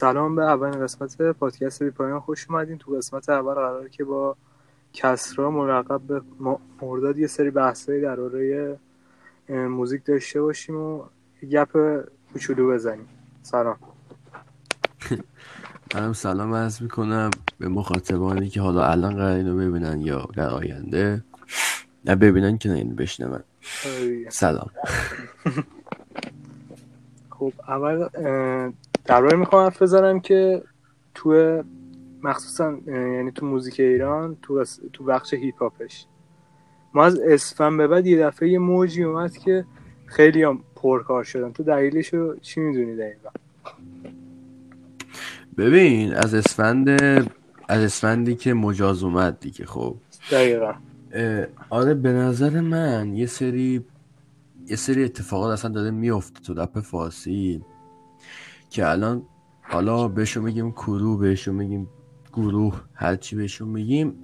سلام به اولین قسمت پادکست بی پایان خوش اومدین. تو قسمت اول قراره که با کسرا ملقب به مرداد یه سری بحثایی درباره موزیک داشته باشیم و گپ کوچولو بزنیم. سلام. منم سلام عرض می‌کنم. به مخاطبانی که حالا الان قرار اینو ببینن یا در آینده. نه ببینن که نه اینو بشنون. سلام. خب اول درباره می‌خوام حرف بزنم که تو مخصوصا یعنی تو موزیک ایران تو تو بخش هیپ هاپش ما از اسفن به بعد یه دفعه یه موجی اومد که خیلی هم پرکار شدن. تو دلیلشو چی می‌دونی دقیقا؟ ببین از اسفند از اسفندی که مجاز اومد دیگه خب. دقیقا. آره به نظر من یه سری یه سری اتفاقات اصلا داره میفته تو رپ فارسی. که الان حالا بهشون میگیم کرو بهشون میگیم گروه هرچی بهشون میگیم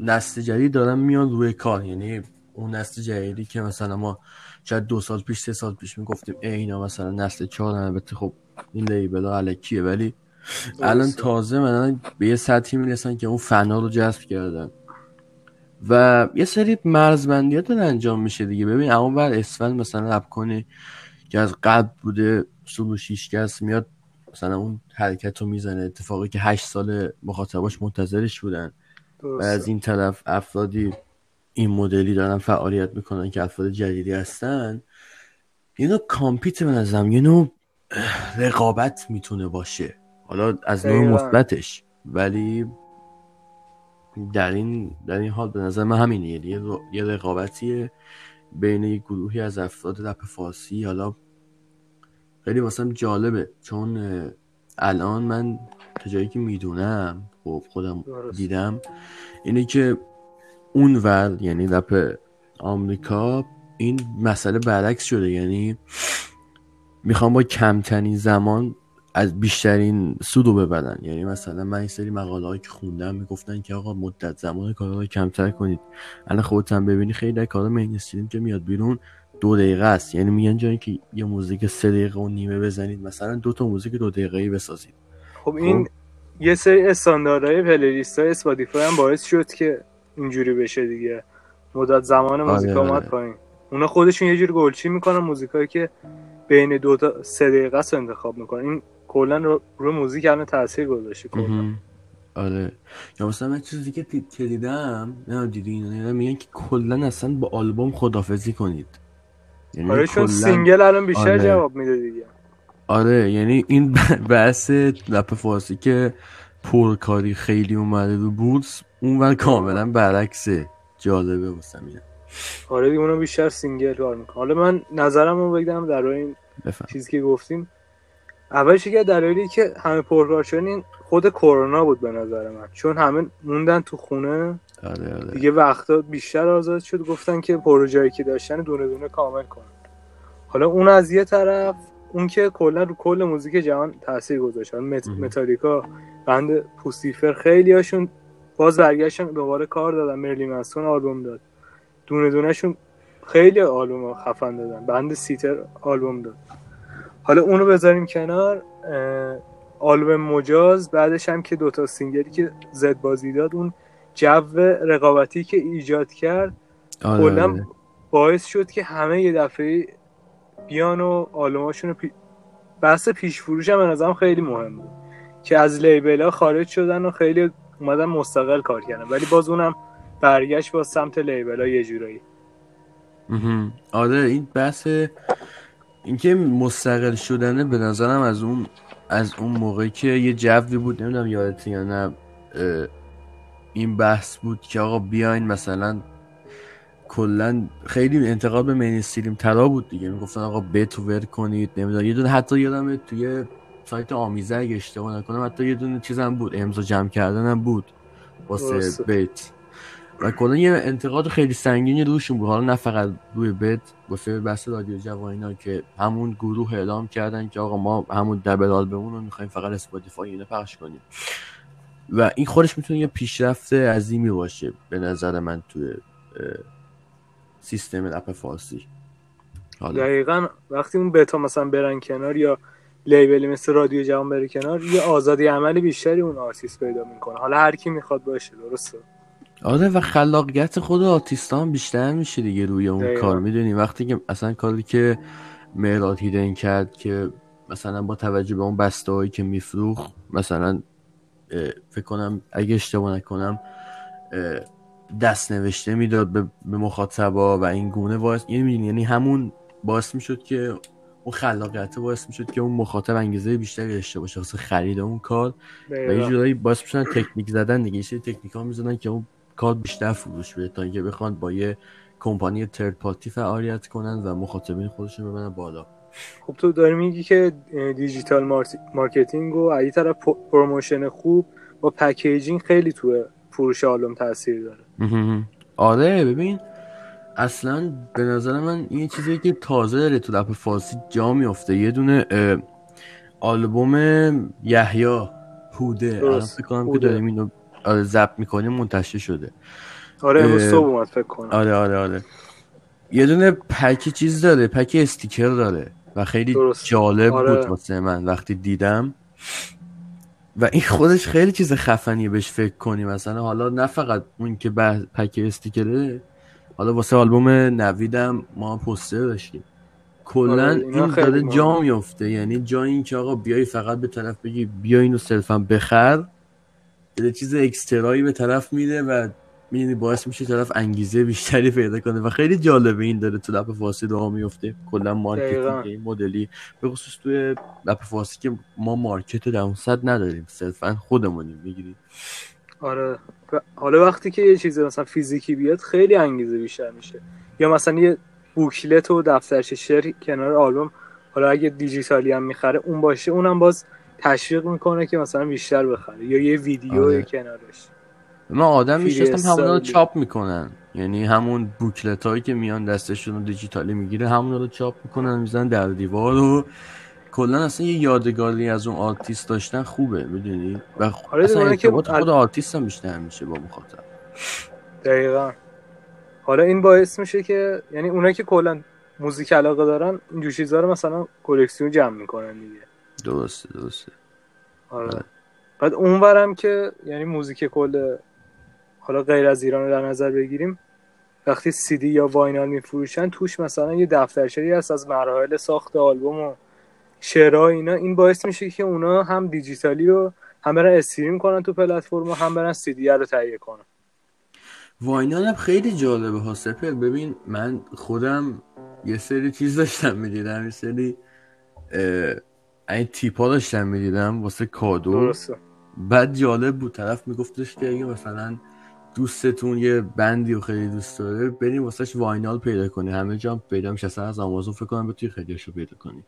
نسل جدید دارن میان روی کار. یعنی اون نسل جدیدی که مثلا ما شاید دو سال پیش سه سال پیش می‌گفتیم ای اینا مثلا نسل چهار البته خب این لیبلا علکیه. ولی الان تازه من به یه سطحی می‌رسن که اون فنا رو جذب کردن. و یه سری مرزبندی ها انجام میشه دیگه. ببین اما بر اسفل مثلا رب کنه که از قبل بوده. سولو شیشگست میاد مثلا اون حرکت رو می‌زنه. اتفاقی که هشت سال مخاطباش منتظرش بودن. و از این طرف افرادی این مدلی دارن فعالیت می‌کنن که افراد جدیدی هستن. یه نوع کامپیت به نظرم یه نوع رقابت می‌تونه باشه. حالا از نوع مثبتش. ولی در این در این حال به نظر من همینه. یه, یه رقابتیه بین یه گروهی از افراد رپ فارسی. حالا خیلی واسم جالبه. چون الان من تا جایی که می‌دونم خب خودم دیدم اینه که اون ور یعنی رپ آمریکا این مسئله برعکس شده. یعنی می‌خوام با کمترین زمان از بیشترین سودو ببرن. یعنی مثلا من این سری مقاله که خوندم می‌گفتن که آقا مدت زمان کار رو کمتر کنید. الان خودت هم ببینی خیلی در کار mainstream که میاد بیرون. دو دقیقه است. یعنی میگن جایی که یه موزیک سه دقیقه و نیمه بزنید. مثلا دو تا موزیک دو دقیقه ای بسازید. خب این خب؟ یه سری استانداردهای playlist های Spotify هم باعث شد که اینجوری بشه دیگه. مدت زمان آره، موزیک آره. اومد پایین. اونا خودشون یه جوری گلچین می‌کنن موزیکایی که بین دو تا سه دقیقه است انتخاب می‌کنن. این کلا رو, رو موزیک الان تاثیر گذاشته کلا. آره. یا مثلا من چیزی که که دیدم نه دیدی؟ اینا میگن که کلا اصلا با آلبوم خدافظی کنید. یعنی آره چون single الان بیشتر آره. جواب میده دیگه. آره یعنی این بحث رپ فارسی که پرکاری خیلی اومده رو بورس اون ور کاملا برعکسه. جالبه واسه آره دیگه اونو بیشتر single کار می‌کنه. حالا من نظرم رو بگم در این چیزی که گفتیم. اولش که دلیلی که همه پرکار شدن این خود کرونا بود به نظر من. چون همه موندن تو خونه. آره آره. دیگه وقتا بیشتر آزاد شد گفتن که پروژه‌ای که داشتن دونه دونه کامل کنن حالا اون از یه طرف اون که کلا رو کل موزیک جهان تاثیر گذاشت. مت... متالیکا بند پوستیفر خیلی هاشون باز برگشتن دوباره کار دادن. مرلی منسون آلبوم داد. دونه دونهشون خیلی آلبوم خفن دادن. بند سیتر آلبوم داد. حالا اونو بذاریم کنار آلبوم مجاز بعدش هم که دوتا single ی که زد بازی داد اون جو رقابتی که ایجاد کرد آره، کلا آره. باعث شد که همه یه دفعه بیان و آلبوماشون پی... بحث پیش فروش هم نظرم خیلی مهم بود که از label ها خارج شدن و خیلی اومدن مستقل کار کردن. ولی باز اونم برگشت با سمت label ها یه جورایی. آره این بحث اینکه مستقل شدنه به نظرم از اون از اون موقعی که یه جوی بود نمی‌دونم یادت یا نه این بحث بود که آقا بیاین مثلا کلا خیلی انتقاد به مینستریم ترا بود دیگه. می‌گفتن آقا بیت ور کنید نمی‌دونم یه دونه حتی یادم توی سایت آمیزه اگه اشتباه نکنم حتی یه دونه چیزم بود امضا جمع کردن هم بود واسه بیت. و کلا یه انتقاد خیلی سنگینی روشون بود. حالا نه فقط روی بیت واسه بحث رادیو جوان اینا که همون گروه اعلام کردن که آقا ما همون double album رو می‌خوایم فقط Spotify اینو پخش کنیم. و این خودش می‌تونه یه پیشرفت عظیمی باشه به نظر من توی سیستم رپ فارسی. حالا. دقیقا وقتی اون بتا مثلا برن کنار یا label ی مثل رادیو جوان بره کنار یه آزادی عملی بیشتری اون آرتیست پیدا می‌کنه. حالا هر کی می‌خواد باشه درسته؟ آره و خلاقیت خود آرتیست هم بیشتر میشه دیگه روی اون. کار. می‌دونی؟ وقتی که اصلا کاری که مهراد هیدن کرد که مثلا با توجه به اون بسته هایی که میفروخت مثلا فکر کنم اگه اشتباه نکنم دست نوشته می‌داد به, مخاطبا و این گونه باعث یعنی می‌دونی، یعنی همون باعث می‌شد که اون خلاقیت باعث می‌شد که اون مخاطب انگیزه بیشتری داشته باشه واسه خرید اون کار. و یه. جورایی باعث میشن تکنیک زدن دیگه. یه تکنیک ها می‌زنن که اون کار بیشتر فروش بده تا اینکه بخوان با یه کمپانی third party فعالیت کنن و مخاطبین خودشون ببرن بالا. خب تو داری میگی که digital marketing و از طرف promotion خوب با packaging خیلی تو فروش آلبوم تاثیر داره. آره ببین اصلا به نظر من این چیزی که تازه داره تو رپ فارسی جا میفته یه دونه آلبوم هوده. الان درست. فکر کنم که. داریم اینو آره، ضبط می‌کنیم منتشر شده. آره امروز اه، صبح اومد فکر کنم. آره آره آره. یه دونه پک چیز داره پک استیکر داره و خیلی درست. جالب آره. بود واسه من وقتی دیدم. و این خودش خیلی چیز خفنیه بهش فکر کنی. مثلا حالا نه فقط اون که پک استیکره حالا واسه آلبوم نویدم ما پوستر داشتیم. کلا آره، این داره. جا میفته یعنی جا این که آقا بیای فقط به طرف بگی بیا اینو صرفا بخر. یه چیز extra یی به طرف میده و می‌دونی باعث میشه طرف انگیزه بیشتری پیدا کنه و خیلی جالبه این داره تو رپ فارسی راه میفته. کلا. marketing این مدلی. به خصوص توی رپ فارسی که ما market درست نداریم صرفا خودمونیم می‌گیریم. آره. حالا وقتی که یه چیز مثلا فیزیکی بیاد خیلی انگیزه بیشتر میشه. یا مثلا یه booklet و دفترچه شعر کنار آلبوم حالا اگه دیجیتالی هم می‌خره اون باشه اونم باز تشویق می‌کنه که مثلا بیشتر بخره یا یه ویدیو آره. کنارش. من آدم می‌شناسم همون رو. چاپ می‌کنن. یعنی همون booklet هایی که میان دستشون رو دیجیتالی می‌گیره همون رو چاپ می‌کنن می‌زنن در دیوار و کلا اصلا یه یادگاری از اون آرتیست داشتن خوبه می‌دونی؟ و آره اصلا که- خود آرتیست هم بیشتر میشه با مخاطب. دقیقا. حالا این باعث میشه که یعنی اونایی که کلا موزیک علاقه دارن اینجور چیزا رو مثلا کلکسیون جمع می‌کنن دیگه. درسته درسته آره. آره. بعد اونورم که یعنی موزیک کل حالا غیر از ایران رو در نظر بگیریم وقتی سیدی یا واینال میفروشن توش مثلا یه دفترچه‌ای هست از مراحل ساخت آلبوم و شعرها اینا این باعث میشه که اونا هم دیجیتالی رو هم برن استریم کنن تو پلتفرم و هم برن سیدی رو تهیه کنن واینال هم خیلی جالبه ها سپر ببین من خودم یه سری چیز داشتم می‌دیدم یه سری اه، این تیپا داشتم می‌دیدم واسه کادو. درسته. بعد جالب بود طرف میگفتش که اگه مثلا دوستتون یه بندی رو خیلی دوست داره بریم واسهش واینال پیدا کنی. همه جا پیدا میشه. اصلا از آمازون فکر کنم بتونی خیلیش رو پیدا کنی.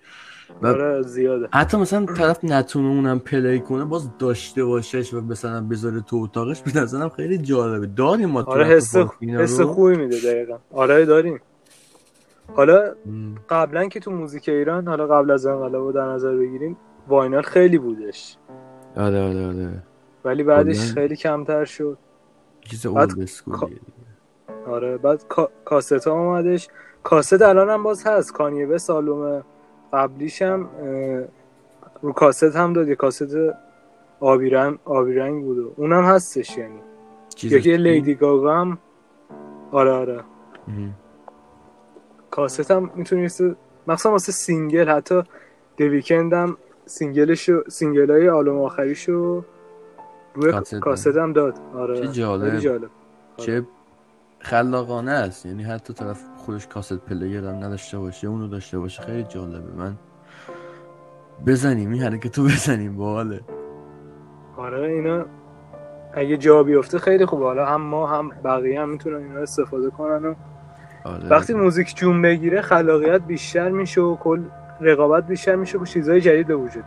و آره زیاده. حتی مثلا طرف نتونه اونم پلی کنه باز داشته باشش و مثلا بذاره تو اتاقش به نظرم خیلی جالبه. داریم ما تو آره حس حس؟ خوبی میده دقیقا. آره داریم. حالا. قبلا که تو موزیک ایران حالا قبل از انقلاب رو در نظر بگیریم واینال خیلی بودش. آره آره آره. ولی بعدش. خیلی کمتر شد. چیز بعد آره بعد کا... کاست ها اومدش کاست الان هم باز هست. Kanye به آلبوم قبلیش هم اه، رو کاست هم داد. یه کاست آبی رنگ آبی رنگ بود و اونم هستش یعنی. یکی Lady Gaga هم. آره آره. کاست هم می‌تونست مخصوصا واسه single حتی The Weeknd هم single شو single های آلبوم آخریشو روی کاست هم داد. آره. چه جالب. جالب. چه خلاقانه است. یعنی حتی طرف خودش کاست پلیر هم نداشته باشه اونو داشته باشه. خیلی جالبه. من بزنیم. این حرکتو بزنیم. باحاله. آره اینا اگه جا بیفته خیلی خوبه. حالا هم ما هم بقیه هم می‌تونن اینا استفاده کنن و آره. وقتی موزیک جون بگیره خلاقیت بیشتر میشه و کل رقابت بیشتر میشه و چیزهای جدید به وجود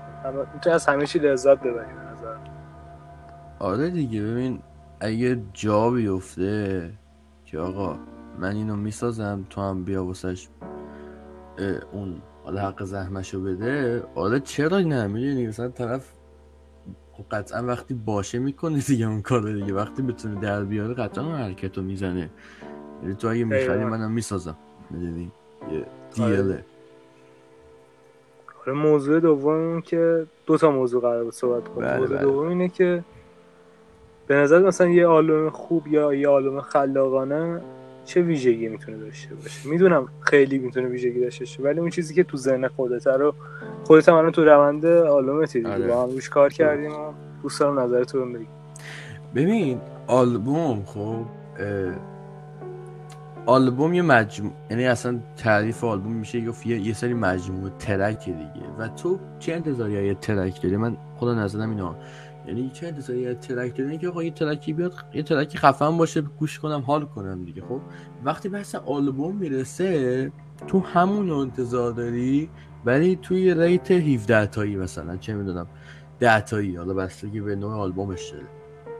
می‌تونی از همه چی لذت ببری به نظر آره دیگه ببین اگه جا بیفته که آقا من اینو می‌سازم تو هم بیا واسش اون حالا حق زحمشو بده آره چرا نه؟ می‌دونی مثلا طرف خب قطعا وقتی باشه می‌کنه دیگه اون کار دیگه. وقتی بتونه در بیاره قطعا حرکت رو می‌زنه. یعنی تو اگه می‌خری. منم می‌سازم می‌دونی یه. دیله آره موضوع دوم این که دو تا موضوع قرار بود صحبت کنیم بله، موضوع بله. دوم اینه که به نظر مثلا یه آلبوم خوب یا یه آلبوم خلاقانه چه ویژگی می‌تونه داشته باشه می‌دونم خیلی می‌تونه ویژگی داشته باشه ولی اون چیزی که تو ذهن خودت رو خودت هم الان تو روند آلبومت دیگه آره. با هم روش کار کردیم و دوست دارم نظرت رو بگی ببین آلبوم خب آلبوم یه مجموع یعنی اصلا تعریف آلبوم میشه گفت یه, یه سری مجموعه ترک دیگه. و تو چه انتظاری از ترک داری؟ من خدا نظرم اینا یعنی چه انتظاری از ترک داری؟ که آقا یه ترکی بیاد یه ترکی خفن باشه گوش کنم حال کنم دیگه. خب وقتی بحث آلبوم می‌رسه تو همون انتظار داری ولی توی ریت 17 تایی مثلا چه می‌دونم 10 تایی. حالا بستگی به نوع آلبومش داره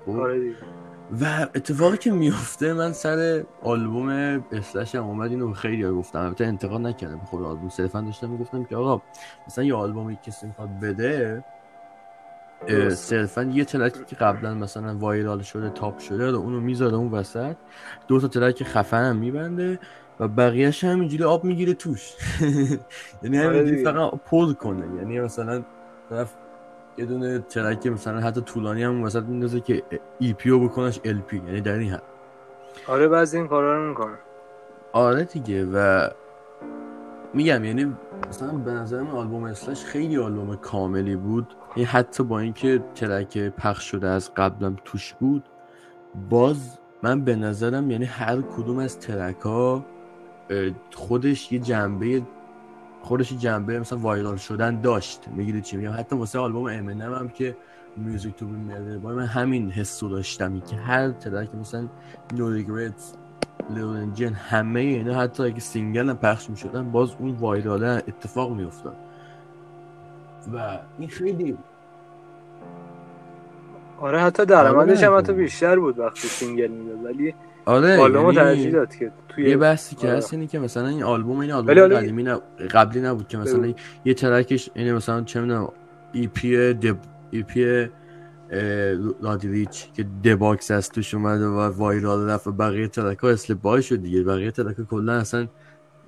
خب؟ آره و اتفاقی که میفته من سر آلبوم اسلش هم اومد اینو خیلی ها گفتم البته انتقاد نکردم. خود آلبوم صرفا داشتم می‌گفتم که آقا مثلا یه آلبومی کسی می‌خواد بده. صرفا یه track ی که قبلا مثلا viral شده top شده رو اونو می‌ذاره اون وسط. دو تا track خفن هم میبنده و بقیهش هم اینجوری آب می‌گیره توش. یعنی آره همینجوری دیگه. فقط پر کنه. یعنی مثلا طرف یه دونه track مثلا حتی طولانی هم وسط میندازه که EP رو بکنش LP یعنی در این حد. آره بعضی این کارا رو می‌کنه. آره دیگه و میگم یعنی مثلا به نظر من آلبوم اسلش خیلی آلبوم کاملی بود. یعنی حتی با اینکه ترک پخش شده از قبلم توش بود باز من به نظرم یعنی هر کدوم از ترک ها خودش یه جنبه خودش جنبه مثلا وایرال شدن داشت. می‌گیری چی میگم؟ حتی واسه آلبوم امنم هم که میوزیک تو بی با من همین حس رو داشتم. که هر ترک مثلا No Regrets لیل جن همه اینا حتی اگه single هم پخش می‌شدن باز اون viral ه اتفاق میافتاد. و این خیلی آره حتی درآمدش هم آره. حتی بیشتر بود وقتی single می‌داد ولی آره آلبومو یعنی ترجیح داد که توی یه بحثی که آره. هست اینه که مثلا این آلبوم این آلبوم حالا- قدیمی نب... قبلی نبود که مثلا. یه track ش اینه مثلا چه می‌دونم EP دب... EP رادیویچ که دباکس از توش اومده و وایرال رفت و بقیه ترک ها اسل بای شد دیگه بقیه ترک ها کلا اصلا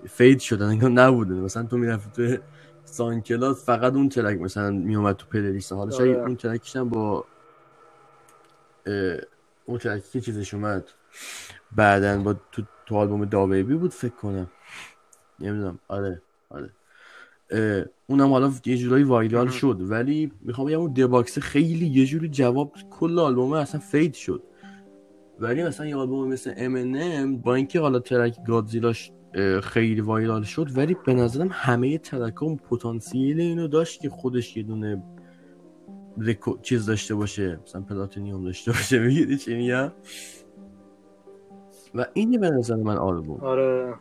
فید شدن انگار نبودن مثلا تو می‌رفت تو سان کلاس فقط اون ترک مثلا میومد تو پلیلیست حالا شاید آره. اون ترکش هم با اون ترکی که چیزش اومد بعدا با تو, تو آلبوم داویبی بود فکر کنم. نمی‌دونم. آره آره. اونم حالا یه جورایی وایرال. شد. ولی می‌خوام بگم اون دباکس خیلی یه جوری جواب کل آلبومه اصلا فید شد. ولی مثلا یه آلبوم مثل Eminem با اینکه حالا track Godzilla ش خیلی viral شد ولی به نظرم همه track اون پتانسیل اینو داشت که خودش یه دونه reco- چیز داشته باشه. مثلا platinum داشته باشه. می‌گیری چی میگم؟ و اینه به نظر من آلبوم آره.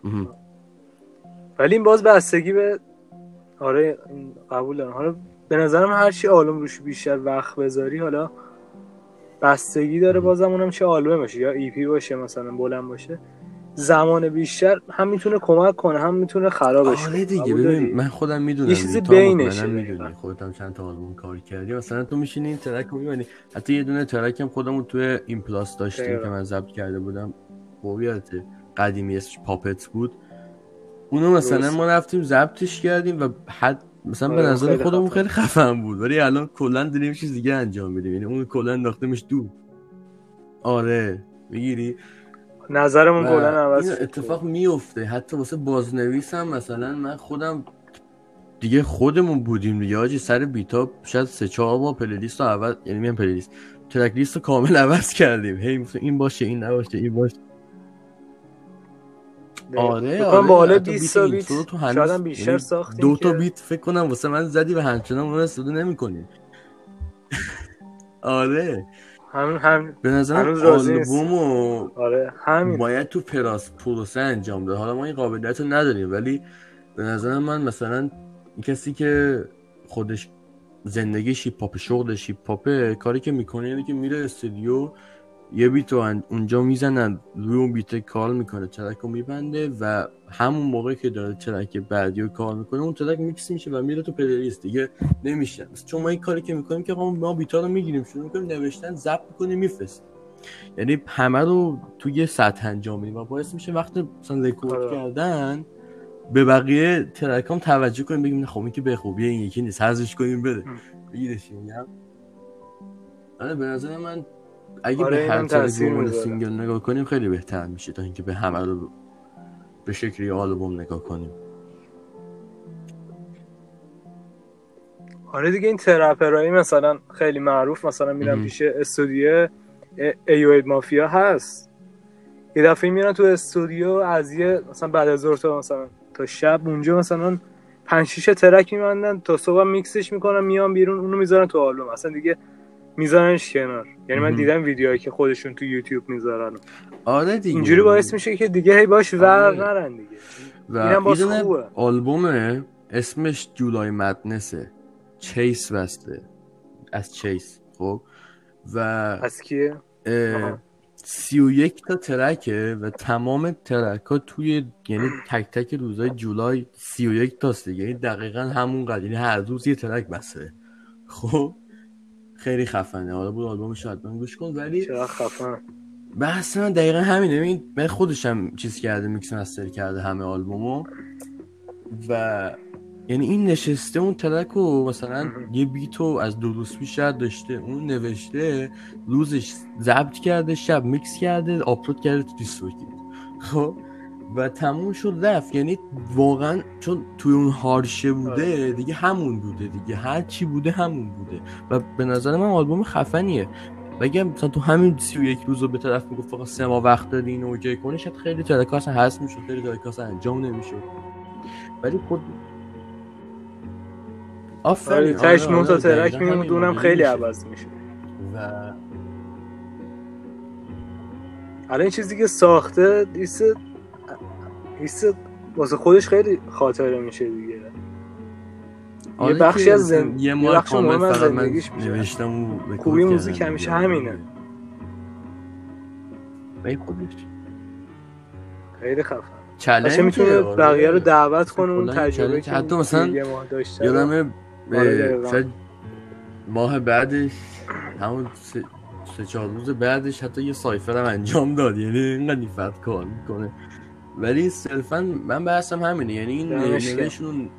ولی این باز بستگی به آره این قبول دارم حالا به نظرم هر چی آلبوم روش بیشتر وقت بذاری حالا بستگی داره بازم اونم چه آلبوم باشه یا EP باشه مثلا بلند باشه. زمان بیشتر هم می‌تونه کمک کنه هم می‌تونه خرابش آره کنه. دیگه؟ ببین من خودم می‌دونم یه هم بینشه. می‌دونی خودت هم چند تا آلبوم کار کردی. مثلا تو میشینی این track رو می‌بینی. حتی یه دونه track هم خودمون توی این پلاس داشتیم. که من ضبط کرده بودم. هویت قدیمی اسمش Puppet بود. اونو مثلا. ما رفتیم ضبطش کردیم و حد مثلا به آره، نظر خودمون. خیلی خفن بود. ولی الان کلا داریم چیز دیگه انجام میدیم. یعنی اون کلا انداختیمش دور آره می‌گیری؟ نظرمون کلا عوض. اتفاق میفته حتی واسه بازنویس هم مثلا من خودم دیگه خودمون بودیم دیگه آجی. سر بیتا شاید سه چهار بار پلیلیست رو عوض یعنی میگم پلیلیست. ترک لیست رو کامل عوض کردیم. هی می‌گفتیم این باشه این نباشه این باشه. آره آره بالا حتی 20 تا بیت تو هنوز شاید هم بیشتر یعنی ساختیم دو تا بیت فکر کنم واسه من زدی و همچنان اون رو استفاده نمی‌کنیم آره. همین هم به نظرم آلبوم و آره همین. باید تو پراس پروسه انجام ده حالا ما این قابلیت رو نداریم ولی به نظر من مثلا کسی که خودش زندگی هیپ هاپ شغلش هیپ هاپه کاری که می‌کنه اینه که میره استودیو یه beat رو ان- اونجا می‌زنن روی اون beat کار می‌کنه track رو میبنده و همون موقع که داره track بعدی رو کار می‌کنه اون track mix میشه و میره تو playlist. دیگه نمیشه. چون ما این کاری که می‌کنیم که ما beat ا رو می‌گیریم شروع می‌کنیم نوشتن ضبط می‌کنیم میفرستیم. یعنی همه رو توی یه سطح انجام میدیم و باعث میشه وقتی مثلا رکورد آره. کردن به بقیه track ام توجه کنیم بگیم خب این که به خوبی این یکی نیست حذفش کنیم بده. بگیرش میگم آره به نظر من اگه آره، به هر می‌ذاره. single نگاه کنیم خیلی بهتر میشه تا اینکه به همه رو به شکلی آلبوم نگاه کنیم آره دیگه این ترپرایی مثلا خیلی معروف مثلا میرن. پیش استودیو ایوید مافیا هست یه دفعه میرن تو استودیو از یه مثلا بعد از تا مثلا تا شب اونجا مثلا پنج شیش ترک میبندن تا صبح میکسش می‌کنن میان بیرون اونو می‌ذارن تو آلبوم اصلا دیگه میذارنش کنار. یعنی من. دیدم ویدیوهایی که خودشون تو یوتیوب می‌ذارن آره دیگه. اینجوری باعث میشه که دیگه هی باش ور آره. نرن دیگه. و اینم باز خوبه. آلبومه اسمش جولای مدنسه. چیس وسته از چیس خب. و از کیه. سی و یک تا ترکه و تمام ترک ها توی یعنی تک تک روزای جولای سی و یک تاست دیگه. یعنی دقیقا همون قدر یعنی هر روز یه ترک بسه خب. خیلی خفنه. حالا بود آلبومش حتما گوش کن. ولی چرا خفن. بحث من دقیقا همینه. ببین من خودشم چیز کرده mix master کرده همه آلبومو. و یعنی این نشسته اون track رو مثلا. یه beat و از دو روز پیش داشته اون نوشته روزش ضبط کرده شب میکس کرده آپلود کرده تو Discord. خب؟ و تموم شد رفت. یعنی واقعا چون توی اون هارشه بوده دیگه همون بوده دیگه. هر چی بوده همون بوده. و به نظر من آلبوم خفنیه. اگه مثلا تو همین سی و یک روز رو به طرف می‌گفت فقط سه ماه وقت داری اینو اوکی کنی شاید خیلی ترک اصلا هست می‌شد خیلی ترک اصلا انجام نمی‌شد. ولی خود آره آفرین تاش آره، تا آره، ترک مدلی خیلی. عوض میشه و حالا این چیزی که ساخته ایست ایست واسه خودش خیلی خاطره میشه دیگه آره یه بخشی که از زن- یه بخش کامل مهم از فقط من زندگیش. نوشتم خوبی موزیک. همیشه همینه. ولی خودش خیلی خفن چالش بچه می‌تونه بقیه رو دعوت کنه اون تجربه. که حتی مثلا. یادم آره، ماه بعدش همون سه, سه چهار روز بعدش حتی یه سایفر هم انجام داد یعنی اینقدر نیفت کار می‌کنه ولی صرفا من بحثم همینه. یعنی این دمش گرم. نوشت اون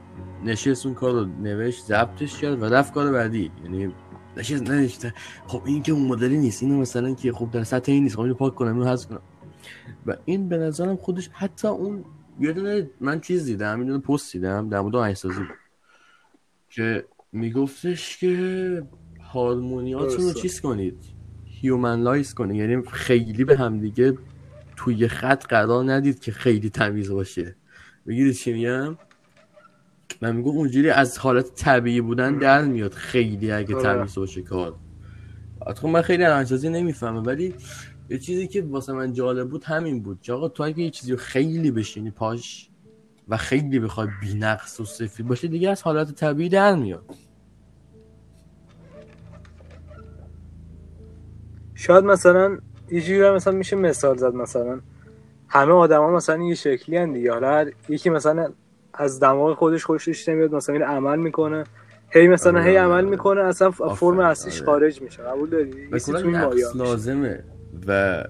نشست اون کار رو نوشت ضبطش کرد و رفت کار بعدی. یعنی نشست نوشته خب این که اون مدلی نیست. اینو مثلا که خب در سطح این نیست. خب اینو پاک کنم اینو حذف کنم. و این به نظرم خودش حتی اون یه دونه من چیز دیدم یه دونه پست دیدم در مورد بود. که میگفتش که هارمونیاتون رو. چیز کنید؟ humanize کنید. یعنی خیلی به همدیگه توی خط قرار ندید که خیلی تمیز باشه. بگیرید چی میگم؟ من میگم اونجوری از حالت طبیعی بودن در میاد خیلی اگه آره. تمیز باشه کار. خب من خیلی آهنگسازی نمی‌فهمم ولی یه چیزی که واسه من جالب بود همین بود. که آقا تو اگه یه چیزی رو خیلی بشینی پاش و خیلی بخوای بی‌نقص و سفید باشه دیگه از حالت طبیعی در میاد. شاید مثلا یه جوری مثلا میشه مثال زد مثلا همه آدما مثلا یه شکلی هن دیگه حالا یکی مثلا از دماغ خودش خوشش نمیاد مثلا این عمل می‌کنه هی مثلا آره، هی آره، عمل آره. می‌کنه اصلا فرم اصلیش. خارج میشه قبول داری میشه. لازمه و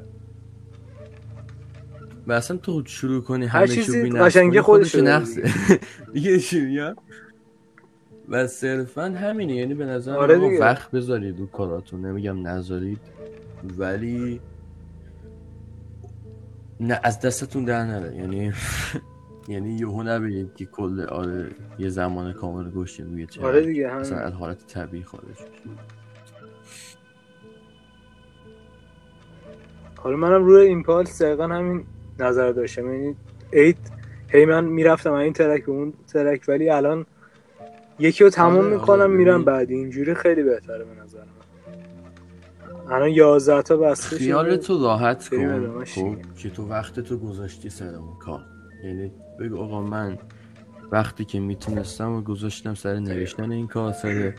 و اصلا تو شروع کنی همه چیزی بی‌نقص قشنگی خودش نقصه دیگه میگم و صرفا همینه یعنی به نظر آره. وقت بذارید رو کاراتون نمیگم نذارید ولی نه از دستتون در نره. یعنی یعنی یهو نبینید که کل آره یه زمان کامل گوشین روی چه آره دیگه مثلا همین. از حالت طبیعی خارج. حالا منم روی ایمپالس دقیقا همین نظر داشتم. یعنی ایت هی من می‌رفتم این ترک به اون ترک ولی الان یکی رو تموم آره، می‌کنم آره، میرم ببین. بعدی اینجوری خیلی بهتره به نظر من الان 11 تا بسته شده. خیالتو راحت کن. خب. که تو وقت تو گذاشتی سر اون کار. یعنی بگو آقا من وقتی که می‌تونستم و گذاشتم سر نوشتن این کار سر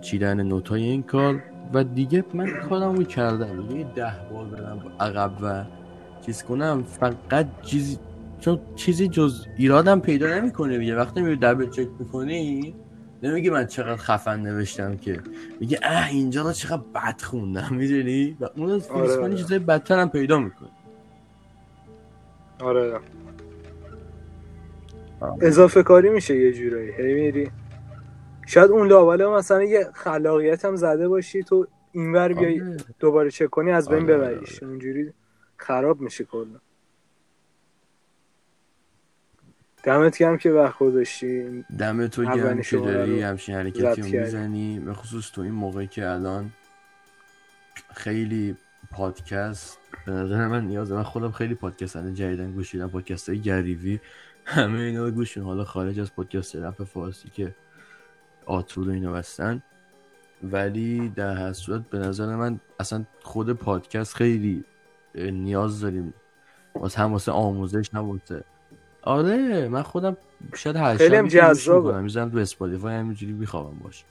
چیدن نوتای این کار و دیگه من کارم رو کردم. دیگه ده بار برم عقب و چیز کنم. فقط چیزی چون چیزی جز ایرادم پیدا نمی‌کنه دیگه. وقتی میری دبل چک می‌کنی نمیگه من چقدر خفن نوشتم که. میگه اه اینجا رو چقدر بد خوندم. می‌دونی؟ و اون فریز آره، کنی آره. چیزای بدتر هم پیدا می‌کنی آره. اضافه کاری میشه یه جورایی. هی میری. شاید اون لاواله مثلا یه خلاقیت هم زده باشی تو اینور بیای آره. دوباره چک کنی از بین ببریش. اونجوری خراب میشه کلا. دمت گرم که وقت گذاشتی. دم تو گرم که داری همچین حرکتی رو. می‌زنی. به خصوص تو این موقعی که الان خیلی پادکست به نظر من نیازه من خودم خیلی پادکست الان جدیدن گوش میدم پادکست های گریوی همه اینا رو گوش حالا خارج از پادکست رپ فارسی که آترود و اینا بستن. ولی در هر صورت به نظر من اصلا خود پادکست خیلی نیاز داریم. واسه هم واسه آموزش هم واسه آره من خودم شاید هر خیلی هم. می‌کنم می‌زنم تو اسپاتیفای همینجوری میخوابم باش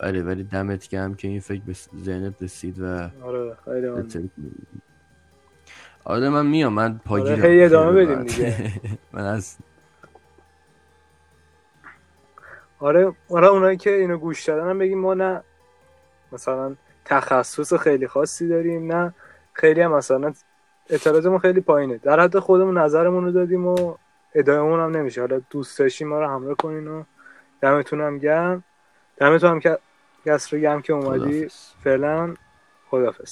آره ولی دمت گرم که این فکر به ذهنت رسید و آره خیلی. آره من میام من پاگیرم ادامه خیلی بدیم راحت. دیگه. من از آره آره اونایی که اینو گوش دادن هم بگیم ما نه مثلا تخصص خیلی خاصی داریم نه خیلی هم مثلا اطلاعاتمون خیلی پایینه. در حد خودمون نظرمون رو دادیم و ادامهمون هم نمیشه. حالا دوست داشتیم ما رو همراه کنین و دمتون هم گرم. دمتون هم که کس رو گرم که اومدی. فعلا خدافظ